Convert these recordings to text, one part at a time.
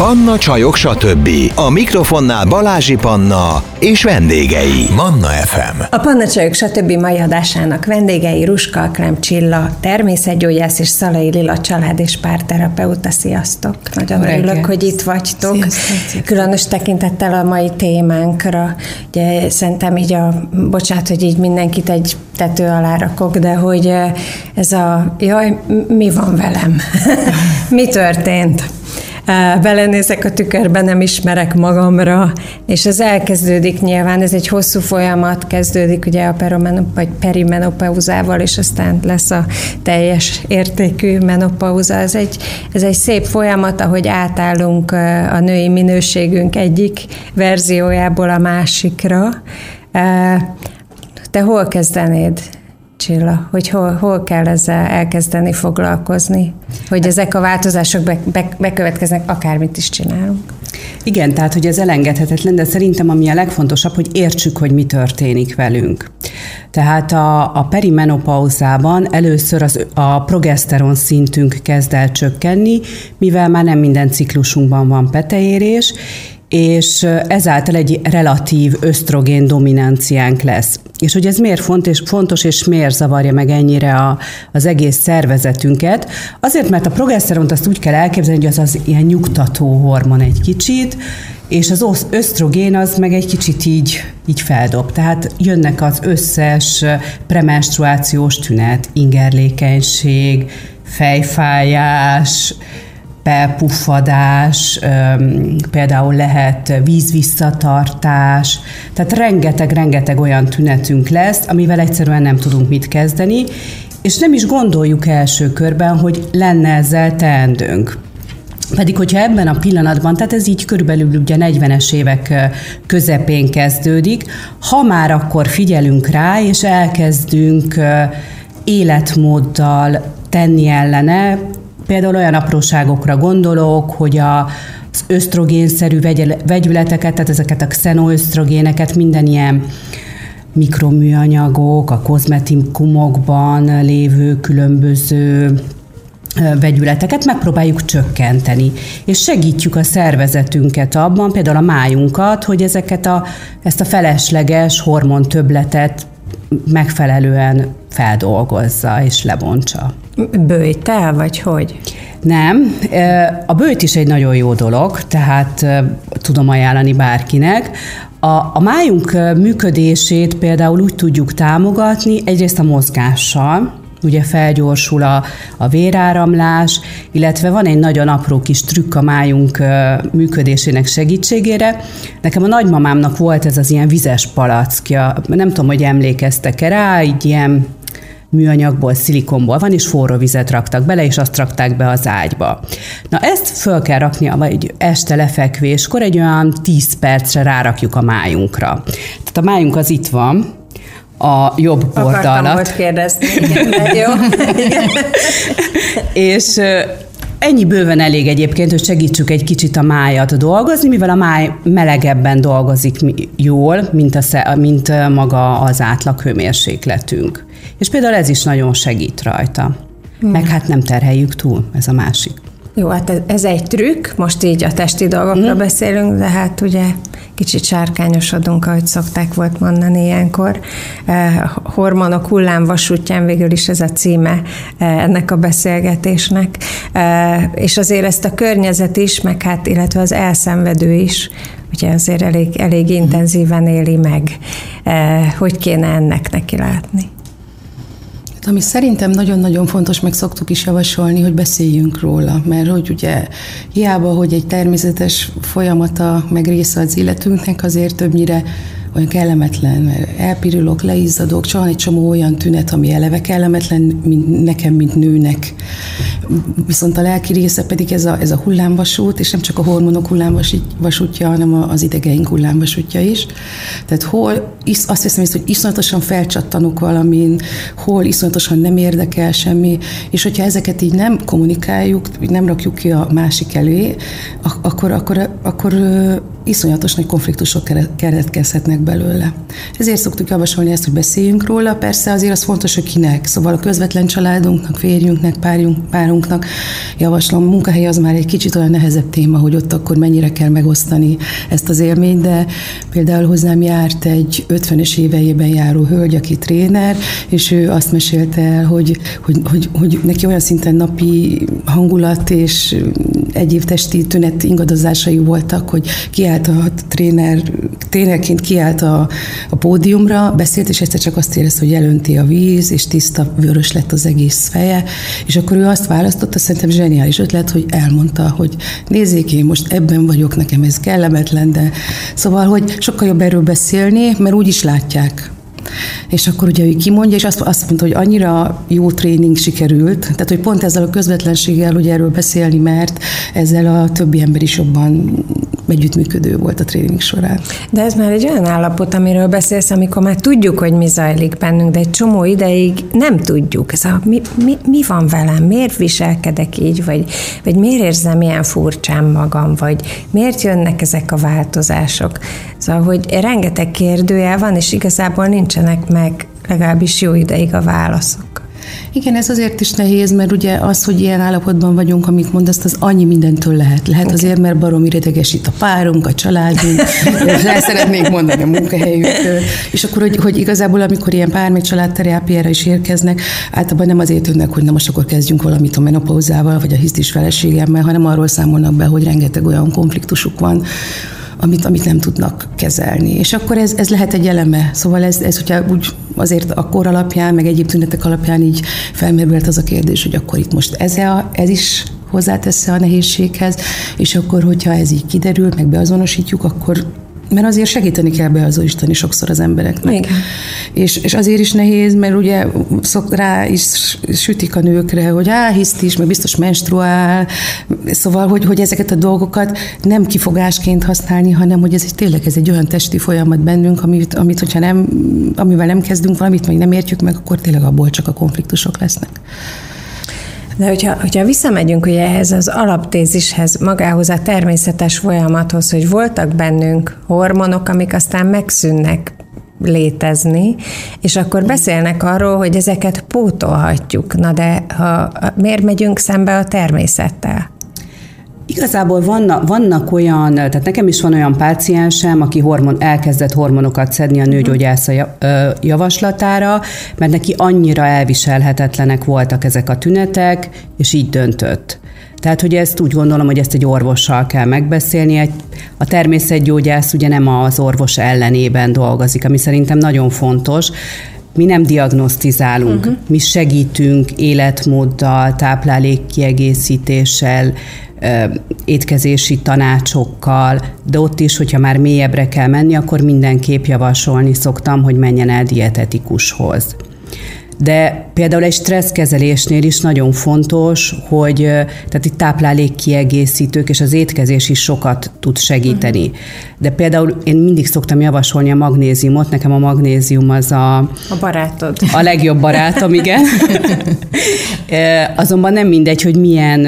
Panna Csajok, stb. A mikrofonnál Balázsi Panna és vendégei. Manna FM. A Panna Csajok, stb. mai adásának vendégei Ruska Krem Csilla, természetgyógyász és Szalai Lila család és párterapeuta. Sziasztok! Nagyon Reggelt. örülök, hogy itt vagytok. Sziasztok. Különös tekintettel a mai témánkra. Ugye szerintem így a, bocsánat, hogy így mindenkit egy tető alá rakok, de hogy eh, ez a, jaj, mi van velem? mi történt? Belenézek a tükörbe, nem ismerek magamra, és ez elkezdődik nyilván, ez egy hosszú folyamat, kezdődik ugye a peromenop- vagy perimenopauzával, és aztán lesz a teljes értékű menopauza. Ez egy, ez egy szép folyamat, ahogy átállunk a női minőségünk egyik verziójából a másikra. Te hol kezdenéd? Csilla, hogy hol, hol kell ezzel elkezdeni foglalkozni, hogy ezek a változások be, be, bekövetkeznek, akármit is csinálunk. Igen, tehát hogy ez elengedhetetlen, de szerintem ami a legfontosabb, hogy értsük, hogy mi történik velünk. Tehát a, a perimenopauzában először az, a progeszteron szintünk kezd el csökkenni, mivel már nem minden ciklusunkban van peteérés, és ezáltal egy relatív ösztrogén dominanciánk lesz. És hogy ez miért fontos, és miért zavarja meg ennyire a, az egész szervezetünket? Azért, mert a progeszteront azt úgy kell elképzelni, hogy az az ilyen nyugtató hormon egy kicsit, és az ösztrogén az meg egy kicsit így, így feldob. Tehát jönnek az összes premenstruációs tünet, ingerlékenység, fejfájás, belpuffadás, öm, például lehet vízvisszatartás, tehát rengeteg-rengeteg olyan tünetünk lesz, amivel egyszerűen nem tudunk mit kezdeni, és nem is gondoljuk első körben, hogy lenne ezzel teendőnk. Pedig, hogyha ebben a pillanatban, tehát ez így körülbelül ugye 40-es évek közepén kezdődik, ha már akkor figyelünk rá, és elkezdünk életmóddal tenni ellene, például olyan apróságokra gondolok, hogy a, az ösztrogénszerű vegyületeket, tehát ezeket a xenoösztrogéneket, minden ilyen mikroműanyagok, a kozmetikumokban lévő különböző vegyületeket megpróbáljuk csökkenteni, és segítjük a szervezetünket abban, például a májunkat, hogy ezeket a, ezt a felesleges hormon többletet megfelelően feldolgozza és lebontsa. Bőjtel, vagy hogy? Nem, a bőjt is egy nagyon jó dolog, tehát tudom ajánlani bárkinek. A, a májunk működését például úgy tudjuk támogatni, egyrészt a mozgással, ugye felgyorsul a, a véráramlás, illetve van egy nagyon apró kis trükk a májunk működésének segítségére. Nekem a nagymamámnak volt ez az ilyen vizes palackja, nem tudom, hogy emlékeztek-e rá, így ilyen műanyagból, szilikonból van, és forró vizet raktak bele, és azt rakták be az ágyba. Na ezt föl kell rakni, vagy este lefekvéskor egy olyan 10 percre rárakjuk a májunkra. Tehát a májunk az itt van, a jobb Akartam bordalat. volt kérdezni, igen, de jó. Igen. És ennyi bőven elég egyébként, hogy segítsük egy kicsit a májat dolgozni, mivel a máj melegebben dolgozik jól, mint, a, mint maga az átlag hőmérsékletünk. És például ez is nagyon segít rajta. Meg hát nem terheljük túl, ez a másik. Jó, hát ez- egy trükk, most így a testi dolgokról mm. beszélünk, de hát ugye kicsit sárkányosodunk, ahogy szokták volt mondani ilyenkor. Eh, Hormonok hullámvasútján végül is ez a címe eh, ennek a beszélgetésnek. Eh, És azért ezt a környezet is, meg hát, illetve az elszenvedő is, ugye azért elég, elég intenzíven éli meg. Hogy kéne ennek neki látni? Hát, Ami szerintem nagyon-nagyon fontos, meg szoktuk is javasolni, hogy beszéljünk róla, mert hogy ugye hiába, hogy egy természetes folyamata, meg része az életünknek, azért többnyire olyan kellemetlen, mert elpirulok, leizzadok, csak egy csomó olyan tünet, ami eleve kellemetlen, mint nekem, mint nőnek. Viszont a lelki része pedig ez a, ez a hullámvasút, és nem csak a hormonok hullámvasútja, hanem az idegeink hullámvasútja is. Tehát hol is, azt hiszem, hogy iszonyatosan felcsattanok valamin, hol iszonyatosan nem érdekel semmi, és hogyha ezeket így nem kommunikáljuk, nem rakjuk ki a másik elé, akkor, akkor, akkor iszonyatos nagy konfliktusok keretkezhetnek belőle. Ezért szoktuk javasolni ezt, hogy beszéljünk róla. Persze azért az fontos, hogy kinek. Szóval a közvetlen családunknak, férjünknek, párjunk, párunknak javaslom. A munkahely az már egy kicsit olyan nehezebb téma, hogy ott akkor mennyire kell megosztani ezt az élményt, de például hozzám járt egy 50-es éveiben járó hölgy, aki tréner, és ő azt mesélte el, hogy, hogy, hogy, hogy neki olyan szinten napi hangulat és egyéb testi tünet ingadozásai voltak, hogy kiállt a tréner, trénerként kiállt a, a pódiumra, beszélt, és egyszer csak azt érezte, hogy elönti a víz, és tiszta vörös lett az egész feje, és akkor ő azt választotta, szerintem zseniális ötlet, hogy elmondta, hogy nézzék, én most ebben vagyok, nekem ez kellemetlen, de szóval, hogy sokkal jobb erről beszélni, mert úgy is látják. És akkor ugye ő kimondja, és azt, azt mondta, hogy annyira jó tréning sikerült, tehát hogy pont ezzel a közvetlenséggel, hogy erről beszélni, mert ezzel a többi ember is jobban együttműködő volt a tréning során. De ez már egy olyan állapot, amiről beszélsz, amikor már tudjuk, hogy mi zajlik bennünk, de egy csomó ideig nem tudjuk. Ez a, mi, mi, mi van velem, miért viselkedek így, vagy, vagy miért érzem ilyen furcsán magam, vagy miért jönnek ezek a változások. Szóval, hogy rengeteg kérdőjel van, és igazából nincsenek meg legalábbis jó ideig a válaszok. Igen, ez azért is nehéz, mert ugye az, hogy ilyen állapotban vagyunk, amit mondasz, az annyi mindentől lehet. Lehet okay. azért, mert barom idegesít a párunk, a családunk, le szeretnék mondani a munkahelyüktől. És akkor, hogy, hogy igazából, amikor ilyen pár meg családterápiára is érkeznek, általában nem azért jönnek, hogy na most akkor kezdjünk valamit a menopauzával, vagy a hisztis feleségemmel, hanem arról számolnak be, hogy rengeteg olyan konfliktusuk van, amit, amit nem tudnak kezelni. És akkor ez, ez lehet egy eleme. Szóval ez, ez hogyha úgy azért a kor alapján, meg egyéb tünetek alapján így felmerült az a kérdés, hogy akkor itt most ez, a, ez is hozzátesz a nehézséghez, és akkor, hogyha ez így kiderül, meg beazonosítjuk, akkor mert azért segíteni kell beazonosítani sokszor az embereknek. Igen. És, és azért is nehéz, mert ugye szok, rá is sütik a nőkre, hogy á, is, meg biztos menstruál, szóval, hogy, hogy ezeket a dolgokat nem kifogásként használni, hanem hogy ez egy, tényleg ez egy olyan testi folyamat bennünk, amit, amit hogyha nem, amivel nem kezdünk valamit, meg nem értjük meg, akkor tényleg abból csak a konfliktusok lesznek. De hogyha, hogyha visszamegyünk ugye ehhez az alaptézishez, magához a természetes folyamathoz, hogy voltak bennünk hormonok, amik aztán megszűnnek létezni, és akkor beszélnek arról, hogy ezeket pótolhatjuk. Na de ha, miért megyünk szembe a természettel? Igazából vannak, vannak olyan, tehát nekem is van olyan páciensem, aki hormon, elkezdett hormonokat szedni a nőgyógyász javaslatára, mert neki annyira elviselhetetlenek voltak ezek a tünetek, és így döntött. Tehát, hogy ezt úgy gondolom, hogy ezt egy orvossal kell megbeszélni. A természetgyógyász ugye nem az orvos ellenében dolgozik, ami szerintem nagyon fontos, mi nem diagnosztizálunk, uh-huh. mi segítünk életmóddal, táplálékkiegészítéssel, étkezési tanácsokkal, de ott is, hogyha már mélyebbre kell menni, akkor mindenképp javasolni szoktam, hogy menjen el dietetikushoz. De például egy stresszkezelésnél is nagyon fontos, hogy tehát itt táplálékkiegészítők és az étkezés is sokat tud segíteni. Uh-huh. De például én mindig szoktam javasolni a magnéziumot, nekem a magnézium az a... A barátod. A legjobb barátom, igen. Azonban nem mindegy, hogy milyen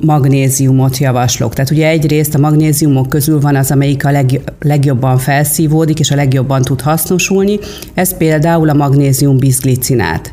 magnéziumot javaslok. Tehát ugye egyrészt a magnéziumok közül van az, amelyik a legjobban felszívódik, és a legjobban tud hasznosulni. Ez például a magnézium bizglicinát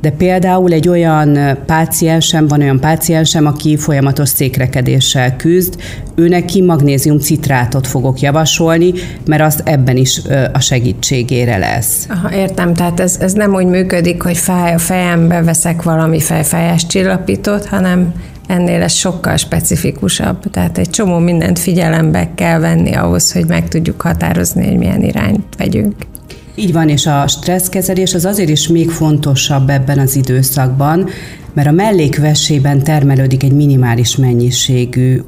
de például egy olyan páciensem, van olyan páciensem, aki folyamatos székrekedéssel küzd, ő neki magnézium citrátot fogok javasolni, mert az ebben is a segítségére lesz. Aha, értem, tehát ez, ez nem úgy működik, hogy fáj a fejembe, veszek valami fejfájás csillapítót, hanem ennél ez sokkal specifikusabb. Tehát egy csomó mindent figyelembe kell venni ahhoz, hogy meg tudjuk határozni, hogy milyen irányt vegyünk. Így van, és a stresszkezelés az azért is még fontosabb ebben az időszakban, mert a mellékvesében termelődik egy minimális mennyiségű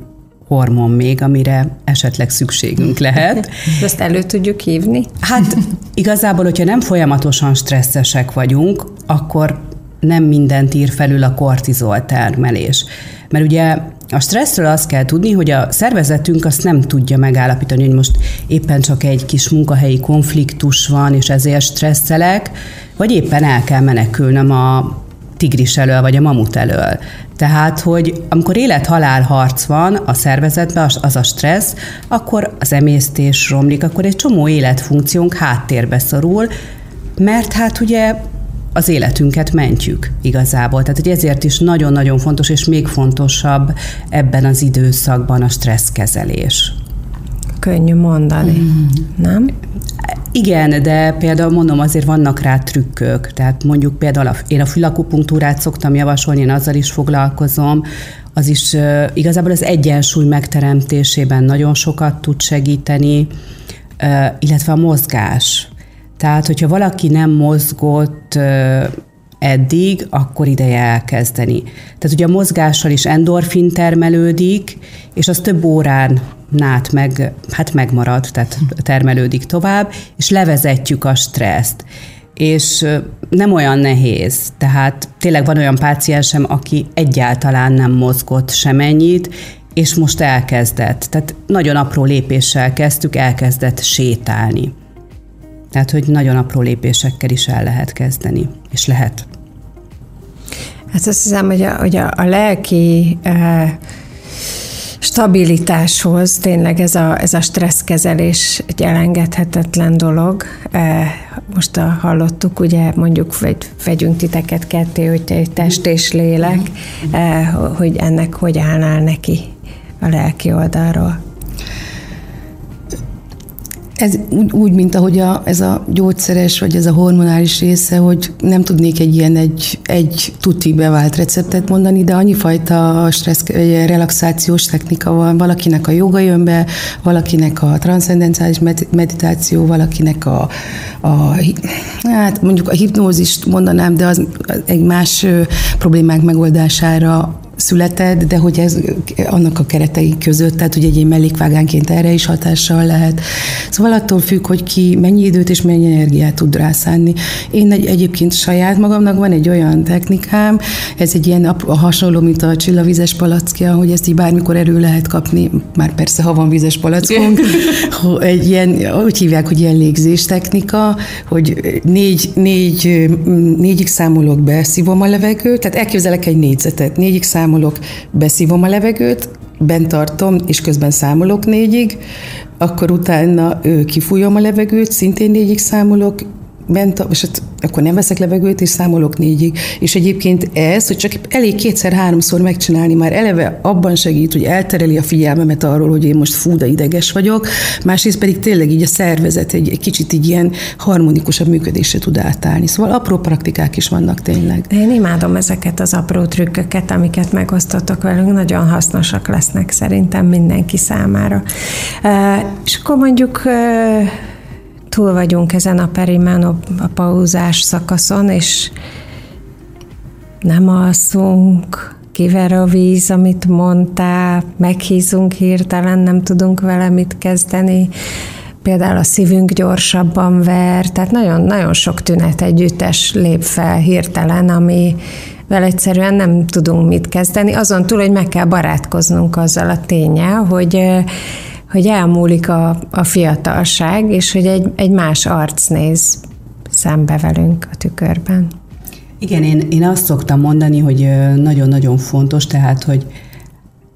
hormon még, amire esetleg szükségünk lehet. Ezt elő tudjuk hívni? Hát igazából, hogyha nem folyamatosan stresszesek vagyunk, akkor nem mindent ír felül a kortizol termelés. Mert ugye A stresszről azt kell tudni, hogy a szervezetünk azt nem tudja megállapítani, hogy most éppen csak egy kis munkahelyi konfliktus van, és ezért stresszelek, vagy éppen el kell menekülnöm a tigris elől, vagy a mamut elől. Tehát, hogy amikor élet-halál harc van a szervezetben, az a stressz, akkor az emésztés romlik, akkor egy csomó életfunkciónk háttérbe szorul, mert hát ugye az életünket mentjük igazából. Tehát, hogy ezért is nagyon-nagyon fontos, és még fontosabb ebben az időszakban a stresszkezelés. Könnyű mondani, mm. nem? Igen, de például mondom, azért vannak rá trükkök. Tehát mondjuk például a, én a fülakupunktúrát szoktam javasolni, én azzal is foglalkozom, az is uh, igazából az egyensúly megteremtésében nagyon sokat tud segíteni, uh, illetve a mozgás. Tehát, hogyha valaki nem mozgott eddig, akkor ideje elkezdeni. Tehát ugye a mozgással is endorfin termelődik, és az több órán nát meg, hát megmarad, tehát termelődik tovább, és levezetjük a stresszt. És nem olyan nehéz. Tehát tényleg van olyan páciensem, aki egyáltalán nem mozgott semennyit, és most elkezdett. Tehát nagyon apró lépéssel kezdtük, elkezdett sétálni. Tehát, hogy nagyon apró lépésekkel is el lehet kezdeni, és lehet. Hát azt hiszem, hogy a, hogy a, a lelki uh, stabilitáshoz tényleg ez a, ez a stresszkezelés egy elengedhetetlen dolog. Most a, hallottuk, ugye mondjuk vegy, vegyünk titeket ketté, hogy egy test és lélek, hogy ennek hogy állnál neki a lelki oldalról. Ez úgy, úgy mint ahogy a, ez a gyógyszeres, vagy ez a hormonális része, hogy nem tudnék egy ilyen egy, egy tuti bevált receptet mondani, de annyi fajta stressz, relaxációs technika van. Valakinek a joga jön be, valakinek a transzcendenciális meditáció, valakinek a, a hát mondjuk a hipnózist mondanám, de az egy más problémák megoldására született, de hogy ez annak a keretei között, tehát hogy egy ilyen mellékvágánként erre is hatással lehet. Szóval attól függ, hogy ki mennyi időt és mennyi energiát tud rászánni. Én egy, egyébként saját magamnak van egy olyan technikám, ez egy ilyen a hasonló, mint a csillavizes palackja, hogy ezt így bármikor erő lehet kapni, már persze, ha van vizes palackunk, egy ilyen, úgy hívják, hogy ilyen légzés technika, hogy négy, négy, négyig számolok be, szívom a levegőt, tehát elképzelek egy négyzetet, négyig számolok számolok, beszívom a levegőt, bent tartom, és közben számolok négyig, akkor utána kifújom a levegőt, szintén négyig számolok, bent, és hát akkor nem veszek levegőt, és számolok négyig. És egyébként ez, hogy csak elég kétszer-háromszor megcsinálni, már eleve abban segít, hogy eltereli a figyelmemet arról, hogy én most fú, de ideges vagyok, másrészt pedig tényleg így a szervezet egy, egy kicsit így ilyen harmonikusabb működésre tud átállni. Szóval apró praktikák is vannak tényleg. Én imádom ezeket az apró trükköket, amiket megosztottak velünk, nagyon hasznosak lesznek szerintem mindenki számára. És akkor mondjuk túl vagyunk ezen a perimenopáuzás szakaszon, és nem alszunk, kiver a víz, amit mondtál, meghízunk hirtelen, nem tudunk vele mit kezdeni, például a szívünk gyorsabban ver, tehát nagyon, nagyon sok tünet együttes lép fel hirtelen, ami vel egyszerűen nem tudunk mit kezdeni, azon túl, hogy meg kell barátkoznunk azzal a tényel, hogy hogy elmúlik a, a fiatalság, és hogy egy, egy más arc néz szembe velünk a tükörben. Igen, én, én azt szoktam mondani, hogy nagyon-nagyon fontos, tehát, hogy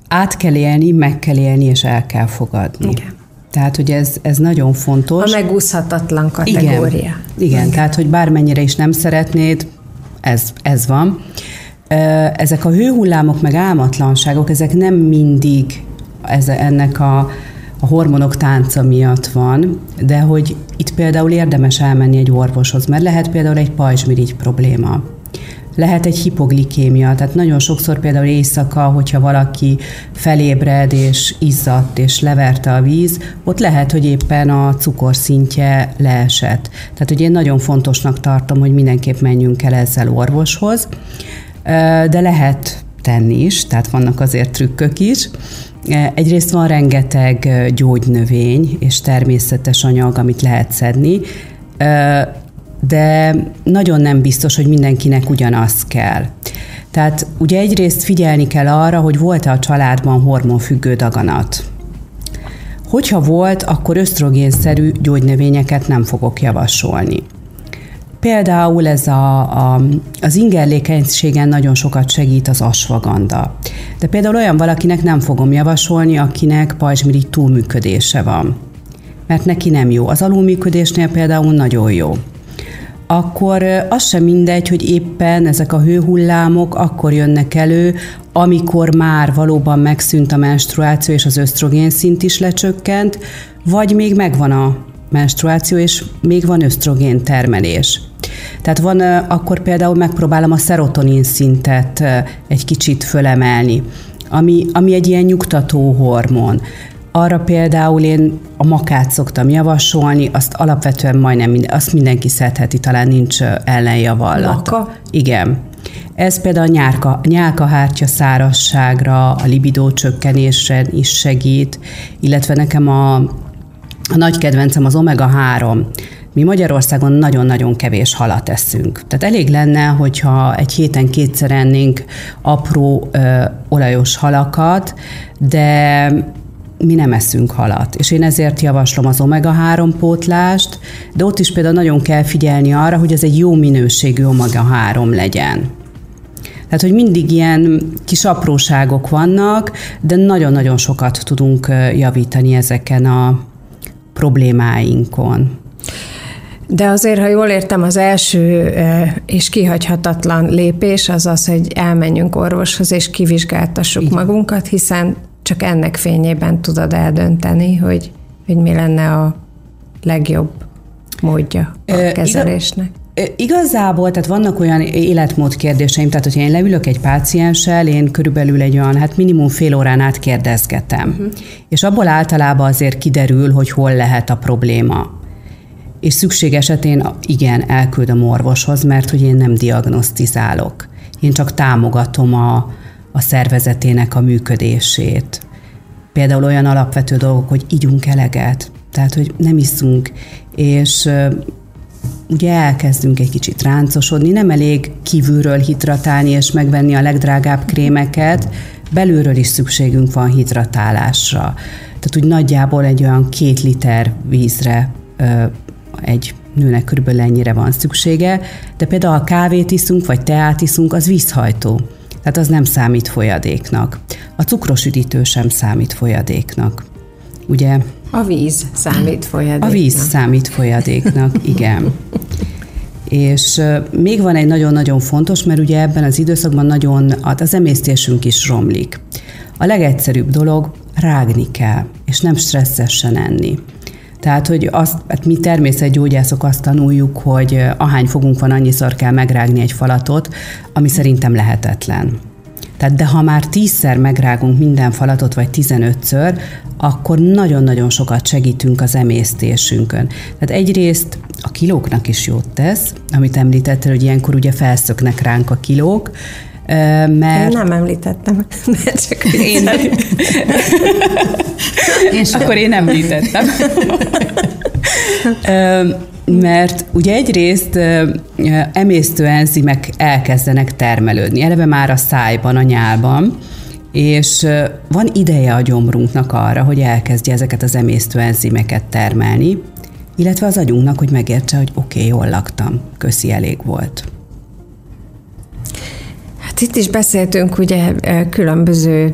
át kell élni, meg kell élni, és el kell fogadni. Igen. Tehát, hogy ez, ez nagyon fontos. A megúszhatatlan kategória. Igen, igen, tehát, hogy bármennyire is nem szeretnéd, ez, ez van. Ezek a hőhullámok, meg álmatlanságok, ezek nem mindig ez, ennek a a hormonok tánca miatt van, de hogy itt például érdemes elmenni egy orvoshoz, mert lehet például egy pajzsmirigy probléma. Lehet egy hipoglikémia, tehát nagyon sokszor például éjszaka, hogyha valaki felébred és izzadt és leverte a víz, ott lehet, hogy éppen a cukorszintje leesett. Tehát hogy én nagyon fontosnak tartom, hogy mindenképp menjünk el ezzel orvoshoz, de lehet tenni is, tehát vannak azért trükkök is, Egyrészt van rengeteg gyógynövény és természetes anyag, amit lehet szedni, de nagyon nem biztos, hogy mindenkinek ugyanaz kell. Tehát ugye egyrészt figyelni kell arra, hogy volt-e a családban hormonfüggő daganat. Hogyha volt, akkor ösztrogénszerű gyógynövényeket nem fogok javasolni. Például ez a, a, az ingerlékenységen nagyon sokat segít az asvaganda. De például olyan valakinek nem fogom javasolni, akinek pajzsmirigy túlműködése van. Mert neki nem jó. Az alulműködésnél például nagyon jó akkor az sem mindegy, hogy éppen ezek a hőhullámok akkor jönnek elő, amikor már valóban megszűnt a menstruáció, és az ösztrogén szint is lecsökkent, vagy még megvan a menstruáció, és még van ösztrogén termelés. Tehát van, akkor például megpróbálom a szerotonin szintet egy kicsit fölemelni, ami, ami egy ilyen nyugtató hormon. Arra például én a makát szoktam javasolni, azt alapvetően majdnem minden, azt mindenki szedheti, talán nincs ellenjavallat. Maka? Igen. Ez például a nyálka, nyálkahártya szárasságra, a libidó csökkenésre is segít, illetve nekem a, a nagy kedvencem az omega-3. Mi Magyarországon nagyon-nagyon kevés halat eszünk. Tehát elég lenne, hogyha egy héten kétszer ennénk apró ö, olajos halakat, de mi nem eszünk halat. És én ezért javaslom az omega-3 pótlást, de ott is például nagyon kell figyelni arra, hogy ez egy jó minőségű omega-3 legyen. Tehát, hogy mindig ilyen kis apróságok vannak, de nagyon-nagyon sokat tudunk javítani ezeken a problémáinkon. De azért, ha jól értem, az első és kihagyhatatlan lépés az az, hogy elmenjünk orvoshoz és kivizsgáltassuk Igen. magunkat, hiszen csak ennek fényében tudod eldönteni, hogy, hogy mi lenne a legjobb módja a e, kezelésnek. Igazából, tehát vannak olyan életmód kérdéseim, tehát hogyha én leülök egy pácienssel, én körülbelül egy olyan, hát minimum fél órán át kérdezgetem. Uh-huh. És abból általában azért kiderül, hogy hol lehet a probléma. És szükség esetén igen, elküldöm orvoshoz, mert hogy én nem diagnosztizálok. Én csak támogatom a, a szervezetének a működését. Például olyan alapvető dolgok, hogy ígyunk eleget, tehát, hogy nem iszunk, és ugye elkezdünk egy kicsit ráncosodni, nem elég kívülről hidratálni és megvenni a legdrágább krémeket, belülről is szükségünk van hidratálásra. Tehát úgy nagyjából egy olyan két liter vízre egy nőnek körülbelül ennyire van szüksége, de például a kávét iszunk, vagy teát iszunk, az vízhajtó. Tehát az nem számít folyadéknak. A cukros üdítő sem számít folyadéknak. Ugye? A víz számít folyadéknak. A víz számít folyadéknak, igen. És még van egy nagyon-nagyon fontos, mert ugye ebben az időszakban nagyon az emésztésünk is romlik. A legegyszerűbb dolog, rágni kell, és nem stresszesen enni. Tehát, hogy azt, hát mi természetgyógyászok azt tanuljuk, hogy ahány fogunk van, annyiszor kell megrágni egy falatot, ami szerintem lehetetlen. Tehát, de ha már tízszer megrágunk minden falatot, vagy tizenötször, akkor nagyon-nagyon sokat segítünk az emésztésünkön. Tehát egyrészt a kilóknak is jót tesz, amit említettél, hogy ilyenkor ugye felszöknek ránk a kilók, mert... Én nem említettem, mert csak én... én Akkor én említettem. mert ugye egyrészt emésztő enzimek elkezdenek termelődni, eleve már a szájban, a nyálban, és van ideje a gyomrunknak arra, hogy elkezdje ezeket az emésztő enzimeket termelni, illetve az agyunknak, hogy megértse, hogy oké, okay, jól laktam, köszi, elég volt. Itt is beszéltünk ugye különböző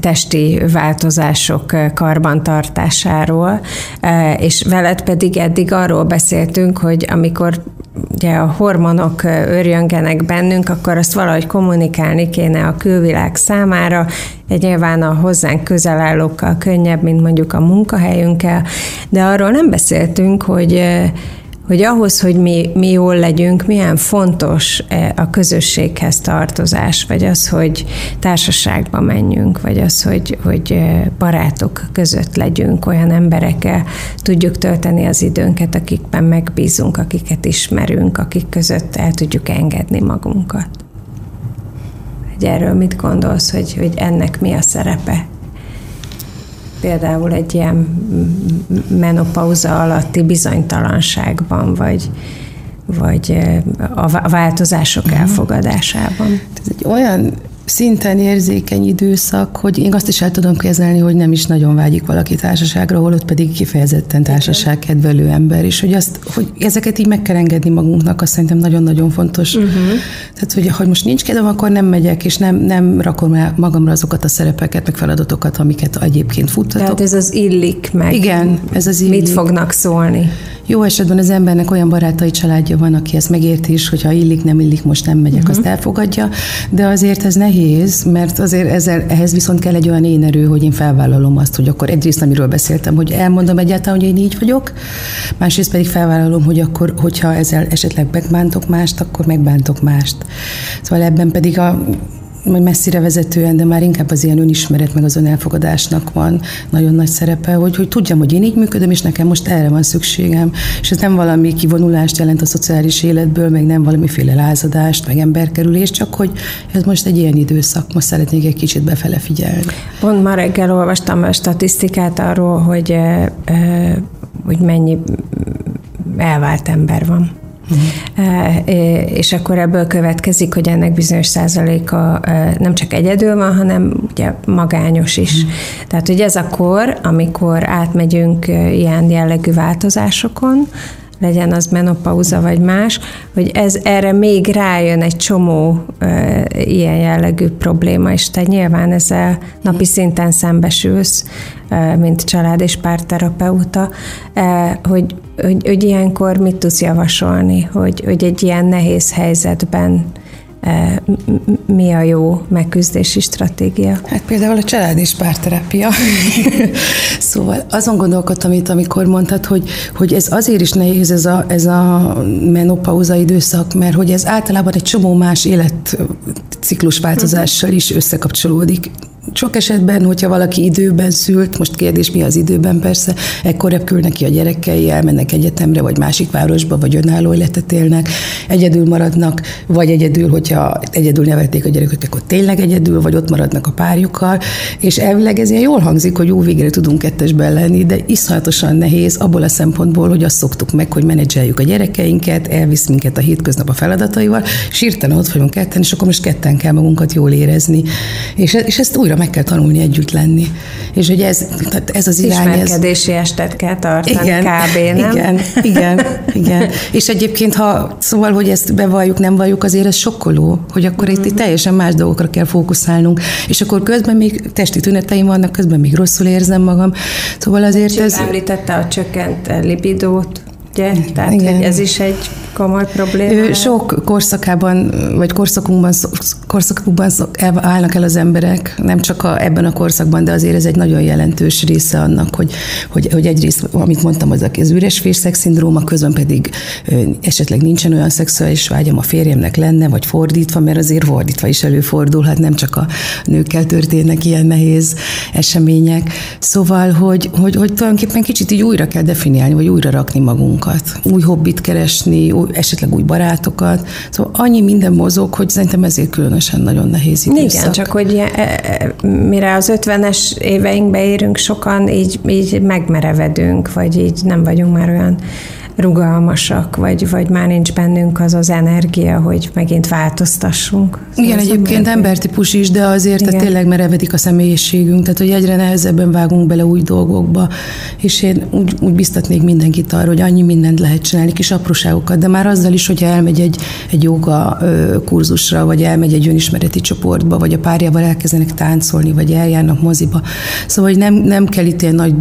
testi változások karbantartásáról, és veled pedig eddig arról beszéltünk, hogy amikor ugye a hormonok örjöngenek bennünk, akkor azt valahogy kommunikálni kéne a külvilág számára, nyilván a hozzánk közel állókkal könnyebb, mint mondjuk a munkahelyünkkel, de arról nem beszéltünk, hogy hogy ahhoz, hogy mi, mi jól legyünk, milyen fontos e, a közösséghez tartozás, vagy az, hogy társaságba menjünk, vagy az, hogy, hogy e, barátok között legyünk, olyan emberekkel tudjuk tölteni az időnket, akikben megbízunk, akiket ismerünk, akik között el tudjuk engedni magunkat. Hogy erről mit gondolsz, hogy, hogy ennek mi a szerepe például egy ilyen menopauza alatti bizonytalanságban, vagy vagy a változások uh-huh. elfogadásában. Ez egy olyan szinten érzékeny időszak, hogy én azt is el tudom kezelni, hogy nem is nagyon vágyik valaki társaságra, holott pedig kifejezetten társaságkedvelő ember, és hogy, azt, hogy ezeket így meg kell engedni magunknak, azt szerintem nagyon-nagyon fontos. Uh-huh. Tehát, hogy ha most nincs kedvem, akkor nem megyek, és nem, nem rakom el magamra azokat a szerepeket, meg feladatokat, amiket egyébként futtatok. Tehát ez az illik meg. Igen, ez az illik. Mit fognak szólni? Jó esetben az embernek olyan barátai családja van, aki ezt megérti is, hogyha illik, nem illik, most nem megyek, uh-huh. azt elfogadja, de azért ez nehéz, mert azért ezzel, ehhez viszont kell egy olyan én erő, hogy én felvállalom azt, hogy akkor egyrészt, amiről beszéltem, hogy elmondom egyáltalán, hogy én így vagyok, másrészt pedig felvállalom, hogy akkor, hogyha ezzel esetleg megbántok mást, akkor megbántok mást. Szóval ebben pedig a majd messzire vezetően, de már inkább az ilyen önismeret meg az önelfogadásnak van nagyon nagy szerepe, hogy, hogy tudjam, hogy én így működöm, és nekem most erre van szükségem. És ez nem valami kivonulást jelent a szociális életből, meg nem valamiféle lázadást, meg emberkerülést, csak hogy ez most egy ilyen időszak, most szeretnék egy kicsit befele figyelni. Pont ma reggel olvastam a statisztikát arról, hogy, hogy mennyi elvált ember van Uh-huh. És akkor ebből következik, hogy ennek bizonyos százaléka nem csak egyedül van, hanem ugye magányos is. Uh-huh. Tehát, hogy ez a kor, amikor átmegyünk ilyen jellegű változásokon, legyen az menopauza vagy más, hogy ez erre még rájön egy csomó e, ilyen jellegű probléma, és te nyilván ezzel napi szinten szembesülsz, e, mint család és párterapeuta, e, hogy, hogy, hogy ilyenkor mit tudsz javasolni, hogy, hogy egy ilyen nehéz helyzetben mi a jó megküzdési stratégia? Hát például a család és párterápia. szóval azon gondolkodtam itt, amikor mondtad, hogy, hogy ez azért is nehéz ez a, ez a menopauza időszak, mert hogy ez általában egy csomó más életciklus változással is összekapcsolódik sok esetben, hogyha valaki időben szült, most kérdés mi az időben persze, ekkor repülnek ki a gyerekei, elmennek egyetemre, vagy másik városba, vagy önálló életet élnek, egyedül maradnak, vagy egyedül, hogyha egyedül nevelték a gyerekeket, akkor tényleg egyedül, vagy ott maradnak a párjukkal, és elvileg ez ilyen jól hangzik, hogy jó végre tudunk kettesben lenni, de iszonyatosan nehéz abból a szempontból, hogy azt szoktuk meg, hogy menedzseljük a gyerekeinket, elvisz minket a hétköznap a feladataival, és ott vagyunk ketten, és akkor most ketten kell magunkat jól érezni. És, és ezt újra újra meg kell tanulni együtt lenni. És hogy ez, tehát ez az irány... Ismerkedési ez... estet kell tartani igen, kb. nem? Igen, igen, igen. És egyébként, ha szóval, hogy ezt bevalljuk, nem valljuk, azért ez sokkoló, hogy akkor itt, itt teljesen más dolgokra kell fókuszálnunk, és akkor közben még testi tüneteim vannak, közben még rosszul érzem magam. Szóval azért Csak ez... említette a csökkent libidót, ugye? Tehát, Igen. hogy ez is egy komoly probléma? Ő sok korszakában, vagy korszakunkban, korszakunkban állnak el az emberek, nem csak a, ebben a korszakban, de azért ez egy nagyon jelentős része annak, hogy, hogy, hogy egyrészt, amit mondtam, az az üres fészex szindróma, közben pedig esetleg nincsen olyan szexuális vágyam a férjemnek lenne, vagy fordítva, mert azért fordítva is előfordulhat, nem csak a nőkkel történnek ilyen nehéz események. Szóval, hogy, hogy, hogy tulajdonképpen kicsit így újra kell definiálni, vagy újra rakni magunkat, új hobbit keresni, új, esetleg új barátokat. Szóval annyi minden mozog, hogy szerintem ezért különösen nagyon nehéz időszak. Igen, csak hogy e, e, mire az 50-es éveinkbe érünk, sokan így, így megmerevedünk, vagy így nem vagyunk már olyan rugalmasak, vagy, vagy már nincs bennünk az az energia, hogy megint változtassunk. Szóval Igen, egyébként embertípus is, de azért Igen. tehát tényleg merevedik a személyiségünk, tehát hogy egyre nehezebben vágunk bele új dolgokba, és én úgy, úgy biztatnék mindenkit arra, hogy annyi mindent lehet csinálni, kis apróságokat, de már azzal is, hogyha elmegy egy, egy joga kurzusra, vagy elmegy egy önismereti csoportba, vagy a párjával elkezdenek táncolni, vagy eljárnak moziba. Szóval hogy nem, nem kell itt ilyen nagy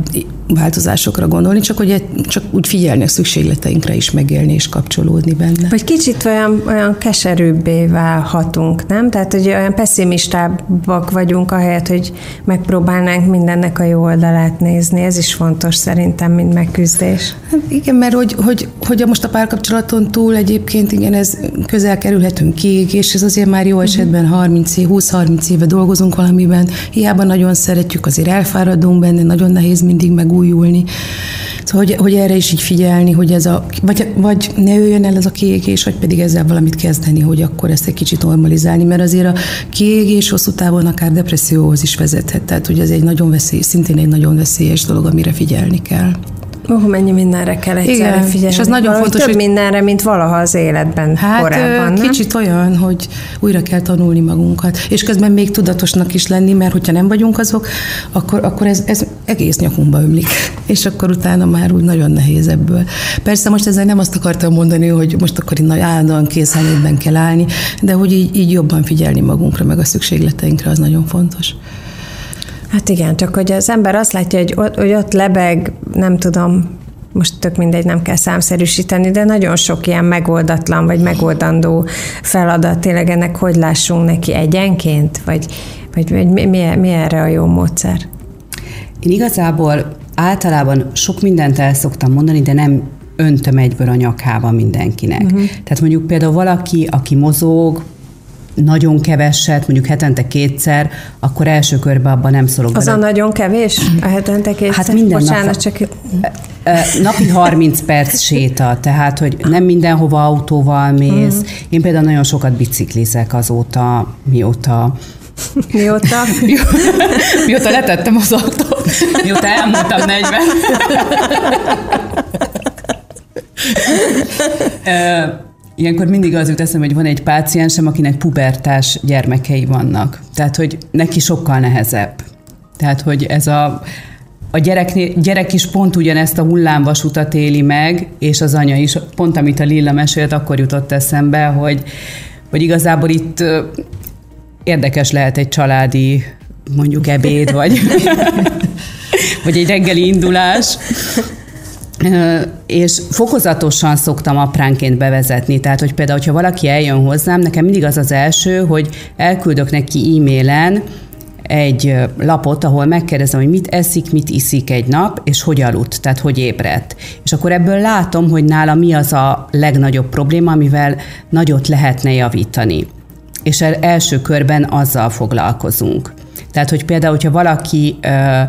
változásokra gondolni, csak hogy csak úgy figyelni a szükségleteinkre is megélni és kapcsolódni benne. Vagy kicsit olyan, olyan keserűbbé válhatunk, nem? Tehát, hogy olyan pessimistábbak vagyunk, ahelyett, hogy megpróbálnánk mindennek a jó oldalát nézni. Ez is fontos szerintem, mint megküzdés. Hát igen, mert hogy, hogy, hogy most a párkapcsolaton túl egyébként igen, ez közel kerülhetünk ki, és ez azért már jó esetben 30 év, 20-30 éve dolgozunk valamiben, hiába nagyon szeretjük, azért elfáradunk benne, nagyon nehéz mindig megújulni. Szóval, hogy, hogy erre is így figyelni, hogy ez a, vagy, vagy ne jöjjön el ez a kiégés, vagy pedig ezzel valamit kezdeni, hogy akkor ezt egy kicsit normalizálni, mert azért a kiégés hosszú távon akár depresszióhoz is vezethet, tehát hogy ez egy nagyon veszélyes, szintén egy nagyon veszélyes dolog, amire figyelni kell. Ó, mennyi mindenre kell egyszerre Igen, figyelni. és az nagyon Valahogy fontos, több hogy- mindenre, mint valaha az életben Hát korábban, nem? kicsit olyan, hogy újra kell tanulni magunkat, és közben még tudatosnak is lenni, mert hogyha nem vagyunk azok, akkor, akkor ez, ez egész nyakunkba ömlik, és akkor utána már úgy nagyon nehéz ebből. Persze most ezzel nem azt akartam mondani, hogy most akkor így nagy állandóan készenlétben kell állni, de hogy így, így jobban figyelni magunkra, meg a szükségleteinkre, az nagyon fontos. Hát igen, csak hogy az ember azt látja, hogy ott, hogy ott lebeg, nem tudom, most tök mindegy, nem kell számszerűsíteni, de nagyon sok ilyen megoldatlan vagy megoldandó feladat. Tényleg ennek hogy lássunk neki egyenként? Vagy, vagy, vagy mi, mi, mi erre a jó módszer? Én igazából általában sok mindent el szoktam mondani, de nem öntöm egyből a nyakába mindenkinek. Uh-huh. Tehát mondjuk például valaki, aki mozog, nagyon keveset, mondjuk hetente kétszer, akkor első körben abban nem szólok Az bele. a nagyon kevés? A hetente kétszer? Hát minden Bocsánat, nap. csak Napi 30 perc séta, tehát hogy nem mindenhova autóval mész. Mhm. Én például nagyon sokat biciklizek azóta, mióta mióta? Mióta letettem az autót, mióta elmúltam 40. Ilyenkor mindig az jut eszembe, hogy van egy páciensem, akinek pubertás gyermekei vannak. Tehát, hogy neki sokkal nehezebb. Tehát, hogy ez a, a gyereknél, gyerek is pont ugyanezt a hullámvasutat éli meg, és az anya is, pont amit a Lilla mesélt, akkor jutott eszembe, hogy, hogy igazából itt érdekes lehet egy családi mondjuk ebéd, vagy, vagy egy reggeli indulás. És fokozatosan szoktam apránként bevezetni, tehát hogy például, hogyha valaki eljön hozzám, nekem mindig az az első, hogy elküldök neki e-mailen egy lapot, ahol megkérdezem, hogy mit eszik, mit iszik egy nap, és hogy aludt, tehát hogy ébredt. És akkor ebből látom, hogy nála mi az a legnagyobb probléma, amivel nagyot lehetne javítani. És el- első körben azzal foglalkozunk. Tehát, hogy például, hogyha valaki ö,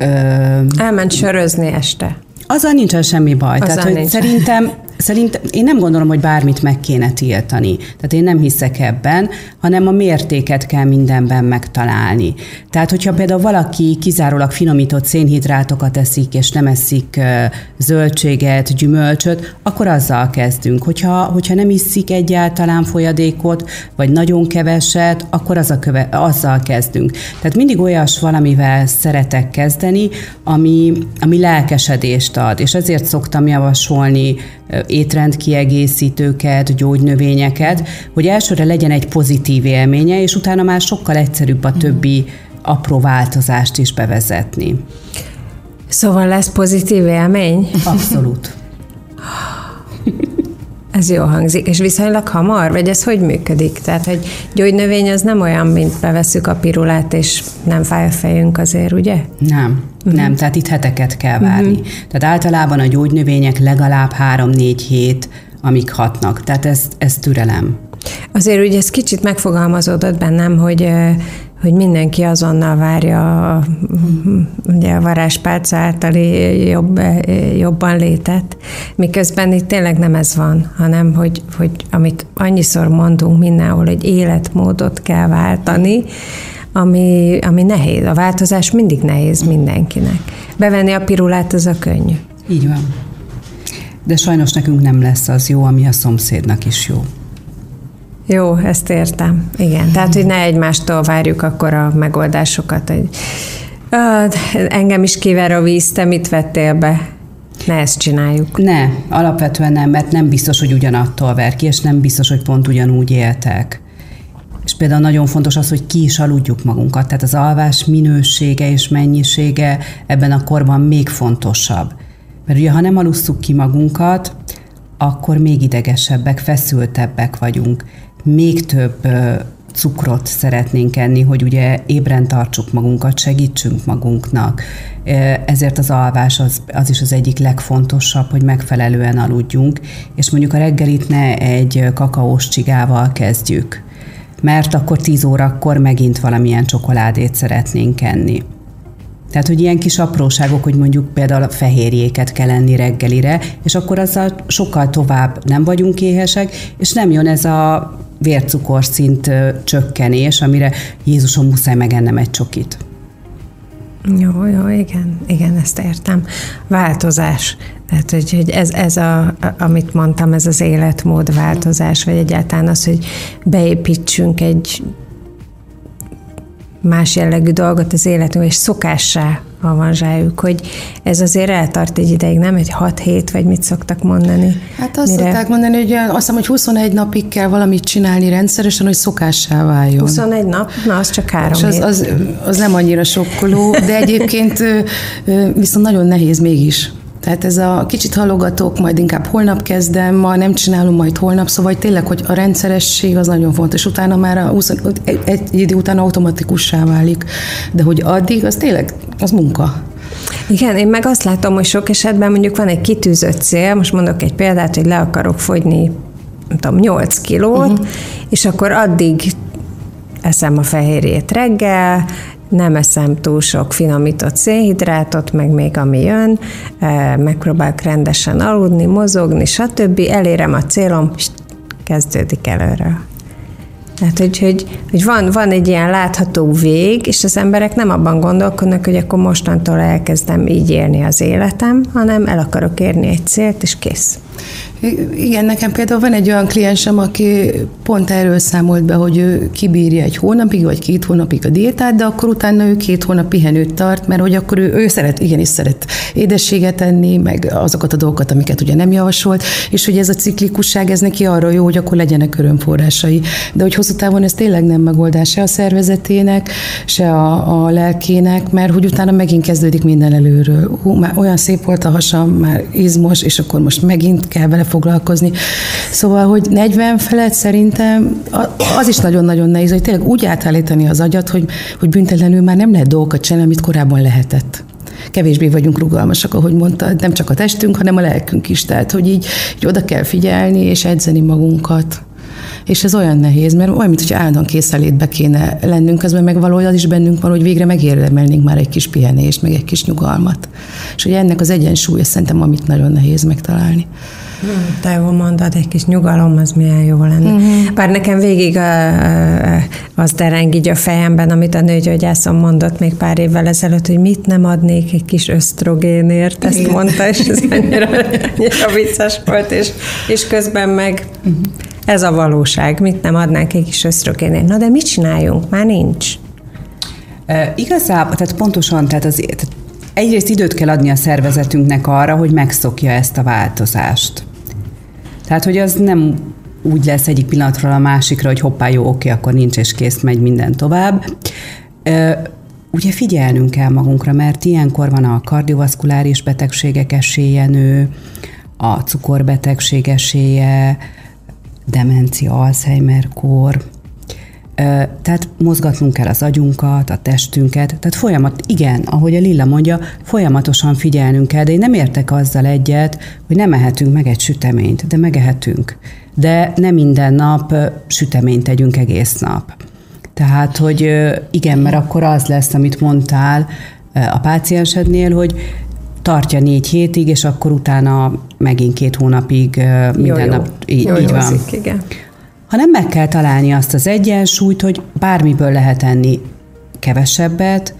ö, Elment sörözni este. azzal nincsen semmi baj. Azzal Tehát, hogy nincsen. szerintem, szerintem én nem gondolom, hogy bármit meg kéne tiltani. Tehát én nem hiszek ebben, hanem a mértéket kell mindenben megtalálni. Tehát, hogyha például valaki kizárólag finomított szénhidrátokat eszik, és nem eszik zöldséget, gyümölcsöt, akkor azzal kezdünk. Hogyha, hogyha nem iszik egyáltalán folyadékot, vagy nagyon keveset, akkor az a köve, azzal kezdünk. Tehát mindig olyas valamivel szeretek kezdeni, ami, ami lelkesedést ad, és ezért szoktam javasolni étrendkiegészítőket, gyógynövényeket, hogy elsőre legyen egy pozitív élménye, és utána már sokkal egyszerűbb a többi apró változást is bevezetni. Szóval lesz pozitív élmény? Abszolút. Ez jó hangzik. És viszonylag hamar? Vagy ez hogy működik? Tehát, hogy gyógynövény az nem olyan, mint beveszük a pirulát, és nem fáj a fejünk azért, ugye? Nem, uh-huh. nem, tehát itt heteket kell várni. Uh-huh. Tehát általában a gyógynövények legalább 3-4 hét, amíg hatnak. Tehát ez, ez türelem. Azért ugye ez kicsit megfogalmazódott bennem, hogy hogy mindenki azonnal várja a, ugye a varázspálca általi jobb, jobban létet, miközben itt tényleg nem ez van, hanem hogy, hogy amit annyiszor mondunk mindenhol, hogy életmódot kell váltani, ami, ami nehéz. A változás mindig nehéz mindenkinek. Bevenni a pirulát, az a könnyű. Így van. De sajnos nekünk nem lesz az jó, ami a szomszédnak is jó. Jó, ezt értem. Igen, tehát, hogy ne egymástól várjuk akkor a megoldásokat, hogy engem is kiver a víz, te mit vettél be? Ne ezt csináljuk. Ne, alapvetően nem, mert nem biztos, hogy ugyanattól ver ki, és nem biztos, hogy pont ugyanúgy éltek. És például nagyon fontos az, hogy ki is aludjuk magunkat, tehát az alvás minősége és mennyisége ebben a korban még fontosabb. Mert ugye, ha nem alusszuk ki magunkat, akkor még idegesebbek, feszültebbek vagyunk, még több cukrot szeretnénk enni, hogy ugye ébren tartsuk magunkat, segítsünk magunknak. Ezért az alvás az, az is az egyik legfontosabb, hogy megfelelően aludjunk, és mondjuk a reggelit ne egy kakaós csigával kezdjük, mert akkor 10 órakor megint valamilyen csokoládét szeretnénk enni. Tehát, hogy ilyen kis apróságok, hogy mondjuk például a fehérjéket kell enni reggelire, és akkor azzal sokkal tovább nem vagyunk éhesek, és nem jön ez a vércukorszint csökkenés, amire Jézusom muszáj megennem egy csokit. Jó, jó, igen, igen, ezt értem. Változás. Tehát, hogy, hogy ez, ez a, amit mondtam, ez az életmód változás, vagy egyáltalán az, hogy beépítsünk egy más jellegű dolgot az életünk, és szokássá avanzsáljuk, hogy ez azért eltart egy ideig, nem egy 6 hét, vagy mit szoktak mondani? Hát azt mire... szokták mondani, hogy azt hiszem, hogy 21 napig kell valamit csinálni rendszeresen, hogy szokássá váljon. 21 nap? Na, az csak három És az, az, az nem annyira sokkoló, de egyébként viszont nagyon nehéz mégis. Tehát ez a kicsit halogatok, majd inkább holnap kezdem, ma nem csinálom, majd holnap, szóval tényleg, hogy a rendszeresség az nagyon fontos. Utána már a 20, egy, egy idő után automatikussá válik, de hogy addig, az tényleg, az munka. Igen, én meg azt látom, hogy sok esetben mondjuk van egy kitűzött cél, most mondok egy példát, hogy le akarok fogyni, nem tudom, 8 kilót, uh-huh. és akkor addig eszem a fehérjét reggel, nem eszem túl sok finomított szénhidrátot, meg még ami jön, megpróbálok rendesen aludni, mozogni, stb. Elérem a célom, kezdődik előre. Tehát, hogy, hogy, hogy van, van egy ilyen látható vég, és az emberek nem abban gondolkodnak, hogy akkor mostantól elkezdem így élni az életem, hanem el akarok érni egy célt, és kész. Igen, nekem például van egy olyan kliensem, aki pont erről számolt be, hogy ő kibírja egy hónapig, vagy két hónapig a diétát, de akkor utána ő két hónap pihenőt tart, mert hogy akkor ő, ő szeret, igenis szeret édességet enni, meg azokat a dolgokat, amiket ugye nem javasolt, és hogy ez a ciklikusság, ez neki arra jó, hogy akkor legyenek örömforrásai. De hogy hosszú távon ez tényleg nem megoldás se a szervezetének, se a, a lelkének, mert hogy utána megint kezdődik minden előről. Hú, már olyan szép volt a hasam, már izmos, és akkor most megint kell vele foglalkozni. Szóval, hogy 40 felett szerintem az is nagyon-nagyon nehéz, hogy tényleg úgy átállítani az agyat, hogy, hogy büntetlenül már nem lehet dolgokat csinálni, amit korábban lehetett kevésbé vagyunk rugalmasak, ahogy mondtad, nem csak a testünk, hanem a lelkünk is. Tehát, hogy így, így oda kell figyelni és edzeni magunkat. És ez olyan nehéz, mert olyan, mintha állandóan készelétbe kéne lennünk, közben meg valójában is bennünk van, hogy végre megérdemelnénk már egy kis pihenést, meg egy kis nyugalmat. És hogy ennek az egyensúlya szerintem, amit nagyon nehéz megtalálni. Te jó mondod, egy kis nyugalom, az milyen jó lenne. Uh-huh. Bár nekem végig a, a, az dereng így a fejemben, amit a nőgyógyászom mondott még pár évvel ezelőtt, hogy mit nem adnék egy kis ösztrogénért, ezt Igen. mondta, és ez annyira, annyira vicces volt, és, és közben meg uh-huh. ez a valóság, mit nem adnánk egy kis ösztrogénért. Na de mit csináljunk? Már nincs. E, igazából, tehát pontosan, tehát az, tehát egyrészt időt kell adni a szervezetünknek arra, hogy megszokja ezt a változást. Tehát, hogy az nem úgy lesz egyik pillanatról a másikra, hogy hoppá, jó, oké, akkor nincs és kész, megy minden tovább. Ugye figyelnünk kell magunkra, mert ilyenkor van a kardiovaszkuláris betegségek esélye nő, a cukorbetegség esélye, demencia, Alzheimer-kór, tehát mozgatnunk kell az agyunkat, a testünket, tehát folyamat, igen, ahogy a Lilla mondja, folyamatosan figyelnünk kell, de én nem értek azzal egyet, hogy nem ehetünk meg egy süteményt, de megehetünk. De nem minden nap süteményt tegyünk egész nap. Tehát, hogy igen, mert akkor az lesz, amit mondtál a páciensednél, hogy tartja négy hétig, és akkor utána megint két hónapig minden jó, jó. nap így, jó, így van. Igen hanem meg kell találni azt az egyensúlyt, hogy bármiből lehet enni kevesebbet,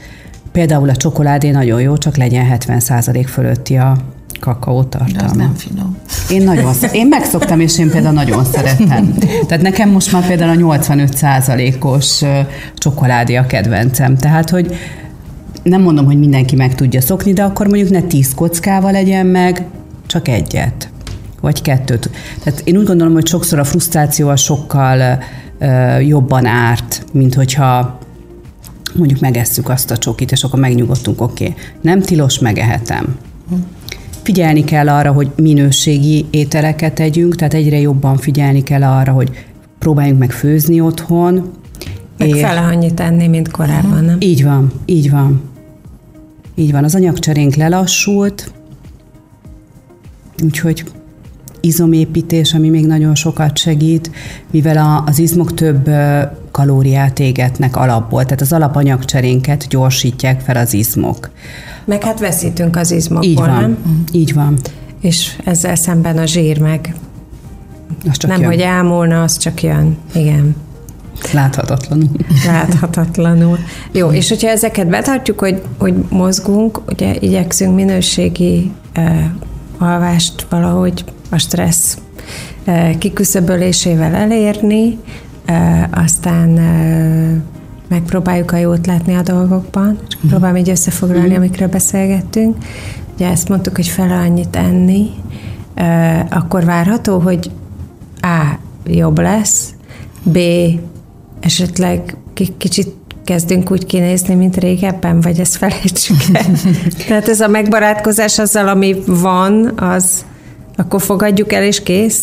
például a csokoládé nagyon jó, csak legyen 70% fölötti a kakaó tartalma. De nem finom. Én nagyon én megszoktam, és én például nagyon szeretem. Tehát nekem most már például a 85%-os csokoládé a kedvencem. Tehát, hogy nem mondom, hogy mindenki meg tudja szokni, de akkor mondjuk ne 10 kockával legyen meg, csak egyet vagy kettőt. Tehát én úgy gondolom, hogy sokszor a frusztráció a sokkal uh, jobban árt, mint hogyha mondjuk megesszük azt a csokit, és akkor megnyugodtunk, oké, okay, nem tilos, megehetem. Figyelni kell arra, hogy minőségi ételeket tegyünk, tehát egyre jobban figyelni kell arra, hogy próbáljunk meg főzni otthon. Meg és... fele annyit enni, mint korábban, nem? Így van, így van. Így van, az anyagcserénk lelassult, úgyhogy izomépítés, ami még nagyon sokat segít, mivel az izmok több kalóriát égetnek alapból, tehát az alapanyagcserénket gyorsítják fel az izmok. Meg hát veszítünk az izmokból, Így van, nem? így van. És ezzel szemben a zsír meg az csak nem, jön. hogy elmúlna, az csak jön. Igen. Láthatatlanul. Láthatatlanul. Jó, és hogyha ezeket betartjuk, hogy, hogy mozgunk, ugye igyekszünk minőségi uh, alvást valahogy a stressz kiküszöbölésével elérni, aztán megpróbáljuk a jót látni a dolgokban, csak uh-huh. próbálom így összefoglalni, uh-huh. amikről beszélgettünk. Ugye ezt mondtuk, hogy fele annyit enni, akkor várható, hogy A. jobb lesz, B esetleg kicsit kezdünk úgy kinézni, mint régebben, vagy ezt felejtsük el. Tehát ez a megbarátkozás azzal, ami van, az akkor fogadjuk el, és kész?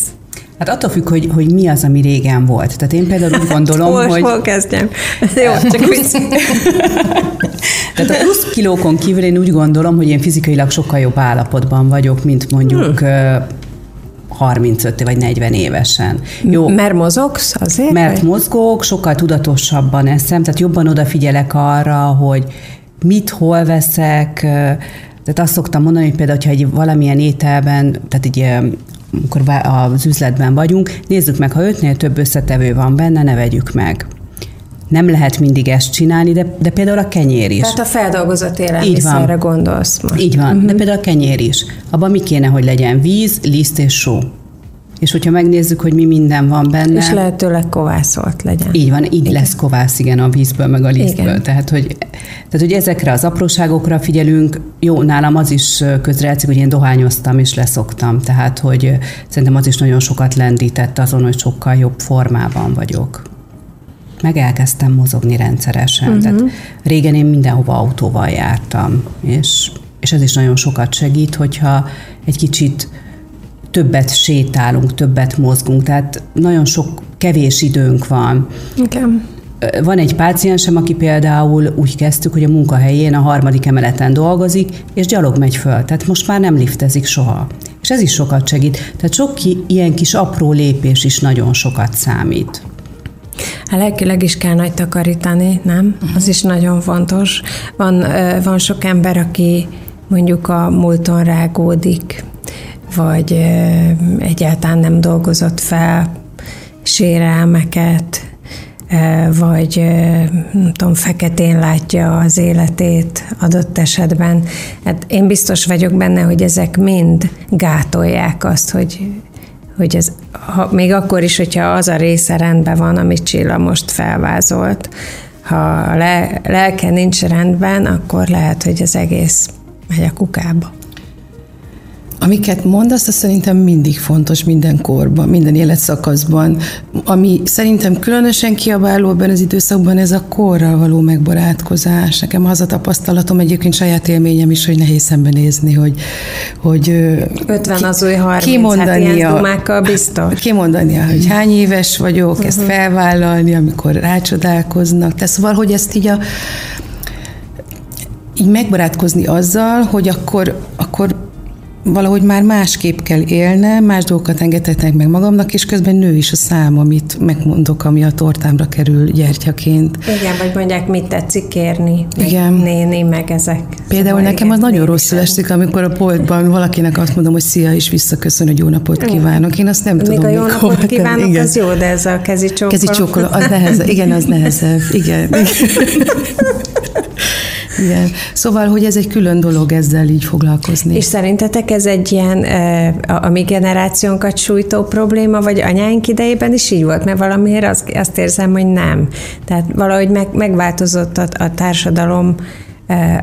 Hát attól függ, hogy, hogy mi az, ami régen volt. Tehát én például úgy gondolom, hol, hogy... Hol kezdjem? Jó, csak plusz... Tehát a plusz kilókon kívül én úgy gondolom, hogy én fizikailag sokkal jobb állapotban vagyok, mint mondjuk hmm 35 vagy 40 évesen. Jó, mert mozogsz azért? Mert vagy? mozgok, sokkal tudatosabban eszem, tehát jobban odafigyelek arra, hogy mit, hol veszek, tehát azt szoktam mondani, hogy például, ha egy valamilyen ételben, tehát egy amikor az üzletben vagyunk, nézzük meg, ha ötnél több összetevő van benne, ne vegyük meg nem lehet mindig ezt csinálni, de, de például a kenyér is. Tehát a feldolgozott élelmiszerre gondolsz most. Így van, uh-huh. de például a kenyér is. Abban mi kéne, hogy legyen víz, liszt és só. És hogyha megnézzük, hogy mi minden van benne. És lehetőleg kovászolt legyen. Így van, így igen. lesz kovász, igen, a vízből, meg a lisztből. Igen. Tehát hogy, tehát, hogy ezekre az apróságokra figyelünk. Jó, nálam az is közrejátszik, hogy én dohányoztam és leszoktam. Tehát, hogy szerintem az is nagyon sokat lendített azon, hogy sokkal jobb formában vagyok meg elkezdtem mozogni rendszeresen. Uh-huh. Tehát régen én mindenhova autóval jártam, és, és ez is nagyon sokat segít, hogyha egy kicsit többet sétálunk, többet mozgunk, tehát nagyon sok kevés időnk van. Igen. Van egy páciensem, aki például úgy kezdtük, hogy a munkahelyén a harmadik emeleten dolgozik, és gyalog megy föl. Tehát most már nem liftezik soha. És ez is sokat segít. Tehát sok ki, ilyen kis apró lépés is nagyon sokat számít. A lelkileg is kell nagy takarítani, nem? Uh-huh. Az is nagyon fontos. Van, van sok ember, aki mondjuk a múlton rágódik, vagy egyáltalán nem dolgozott fel sérelmeket, vagy nem tudom, feketén látja az életét adott esetben. Hát én biztos vagyok benne, hogy ezek mind gátolják azt, hogy hogy ez, ha, még akkor is, hogyha az a része rendben van, amit Csilla most felvázolt, ha a le, lelke nincs rendben, akkor lehet, hogy az egész megy a kukába. Amiket mondasz, az szerintem mindig fontos minden korban, minden életszakaszban. Ami szerintem különösen kiabáló ebben az időszakban, ez a korral való megbarátkozás. Nekem az a tapasztalatom, egyébként saját élményem is, hogy nehéz szembenézni, hogy... hogy 50 az új 30, kimondani hát ilyen dumákkal biztos. Kimondania, hogy hány éves vagyok, uh-huh. ezt felvállalni, amikor rácsodálkoznak. Tehát szóval, hogy ezt így a így megbarátkozni azzal, hogy akkor, akkor valahogy már másképp kell élne, más dolgokat engedhetnek meg magamnak, és közben nő is a szám, amit megmondok, ami a tortámra kerül gyertyaként. Igen, vagy mondják, mit tetszik kérni, Igen. néni, meg ezek. Például szóval nekem az nagyon rosszul esik, amikor a poltban valakinek azt mondom, hogy szia, és visszaköszön, hogy jó napot kívánok. Én azt nem Még tudom, a jó napot kívánok, igen. az jó, de ez a kezi csókoló. Kezi csókoló, az nehezebb. Igen, az nehezebb. Igen. igen. Igen. Szóval, hogy ez egy külön dolog ezzel így foglalkozni. És szerintetek ez egy ilyen a, a mi generációnkat sújtó probléma, vagy anyáink idejében is így volt? Mert valamiért azt, azt érzem, hogy nem. Tehát valahogy meg, megváltozott a, a társadalom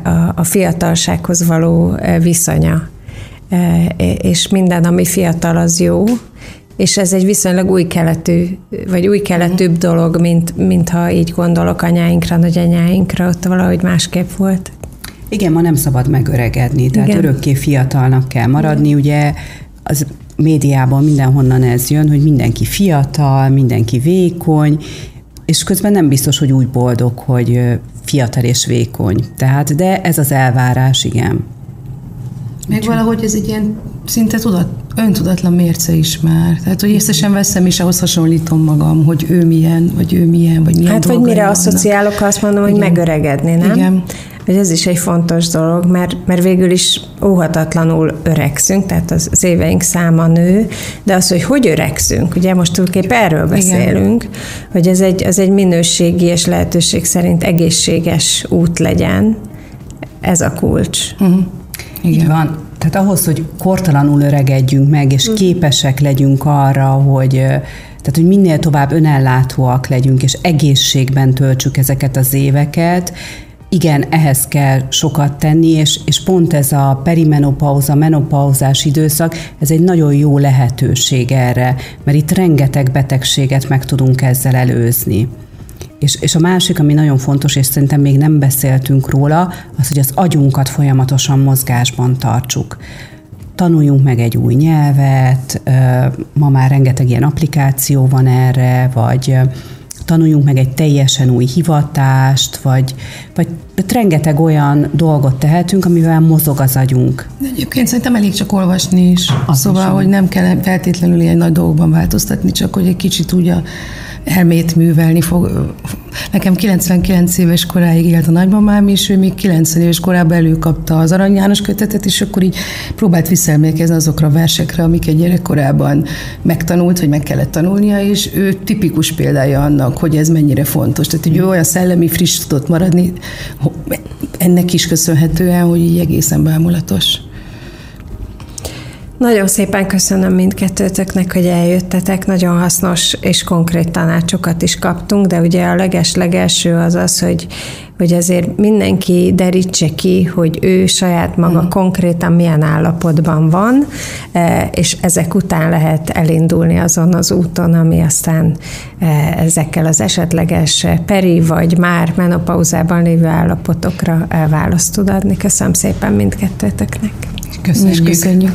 a, a fiatalsághoz való viszonya. És minden, ami fiatal, az jó, és ez egy viszonylag új keletű, vagy új keletűbb uh-huh. dolog, mint, mint ha így gondolok anyáinkra, nagyanyáinkra, ott valahogy másképp volt. Igen, ma nem szabad megöregedni, tehát Igen. örökké fiatalnak kell maradni, Igen. ugye az médiában mindenhonnan ez jön, hogy mindenki fiatal, mindenki vékony, és közben nem biztos, hogy úgy boldog, hogy fiatal és vékony. Tehát, de ez az elvárás, igen. Meg valahogy ez egy ilyen szinte tudat, öntudatlan mérce is már. Tehát, hogy észre sem veszem, és ahhoz hasonlítom magam, hogy ő milyen, vagy ő milyen, vagy milyen Hát, vagy mire asszociálok, azt mondom, Igen. hogy megöregedni, nem? Igen. hogy ez is egy fontos dolog, mert, mert végül is óhatatlanul öregszünk, tehát az, az éveink száma nő, de az, hogy hogy öregszünk, ugye most tulajdonképp erről beszélünk, Igen. hogy ez egy, az egy minőségi és lehetőség szerint egészséges út legyen, ez a kulcs. Uh-huh. Igen. Így van. Tehát ahhoz, hogy kortalanul öregedjünk meg, és képesek legyünk arra, hogy tehát, hogy minél tovább önellátóak legyünk, és egészségben töltsük ezeket az éveket, igen, ehhez kell sokat tenni, és, és pont ez a perimenopauza, menopauzás időszak, ez egy nagyon jó lehetőség erre, mert itt rengeteg betegséget meg tudunk ezzel előzni. És, és a másik, ami nagyon fontos, és szerintem még nem beszéltünk róla, az, hogy az agyunkat folyamatosan mozgásban tartsuk. Tanuljunk meg egy új nyelvet, ma már rengeteg ilyen applikáció van erre, vagy tanuljunk meg egy teljesen új hivatást, vagy, vagy rengeteg olyan dolgot tehetünk, amivel mozog az agyunk. De egyébként szerintem elég csak olvasni is. Az szóval, is hogy nem kell feltétlenül ilyen nagy dolgokban változtatni, csak hogy egy kicsit úgy a elmét művelni fog. Nekem 99 éves koráig élt a nagymamám, és ő még 90 éves korában előkapta az Arany János kötetet, és akkor így próbált visszaemlékezni azokra a versekre, amiket gyerekkorában megtanult, hogy meg kellett tanulnia, és ő tipikus példája annak, hogy ez mennyire fontos. Tehát, hogy ő olyan szellemi friss tudott maradni, ennek is köszönhetően, hogy így egészen bámulatos. Nagyon szépen köszönöm mindkettőtöknek, hogy eljöttetek. Nagyon hasznos és konkrét tanácsokat is kaptunk, de ugye a leges-legelső az az, hogy, hogy azért mindenki derítse ki, hogy ő saját maga mm. konkrétan milyen állapotban van, e, és ezek után lehet elindulni azon az úton, ami aztán e, ezekkel az esetleges peri vagy már menopauzában lévő állapotokra e, választ tud adni. Köszönöm szépen mindkettőtöknek. Köszönjük. köszönjük.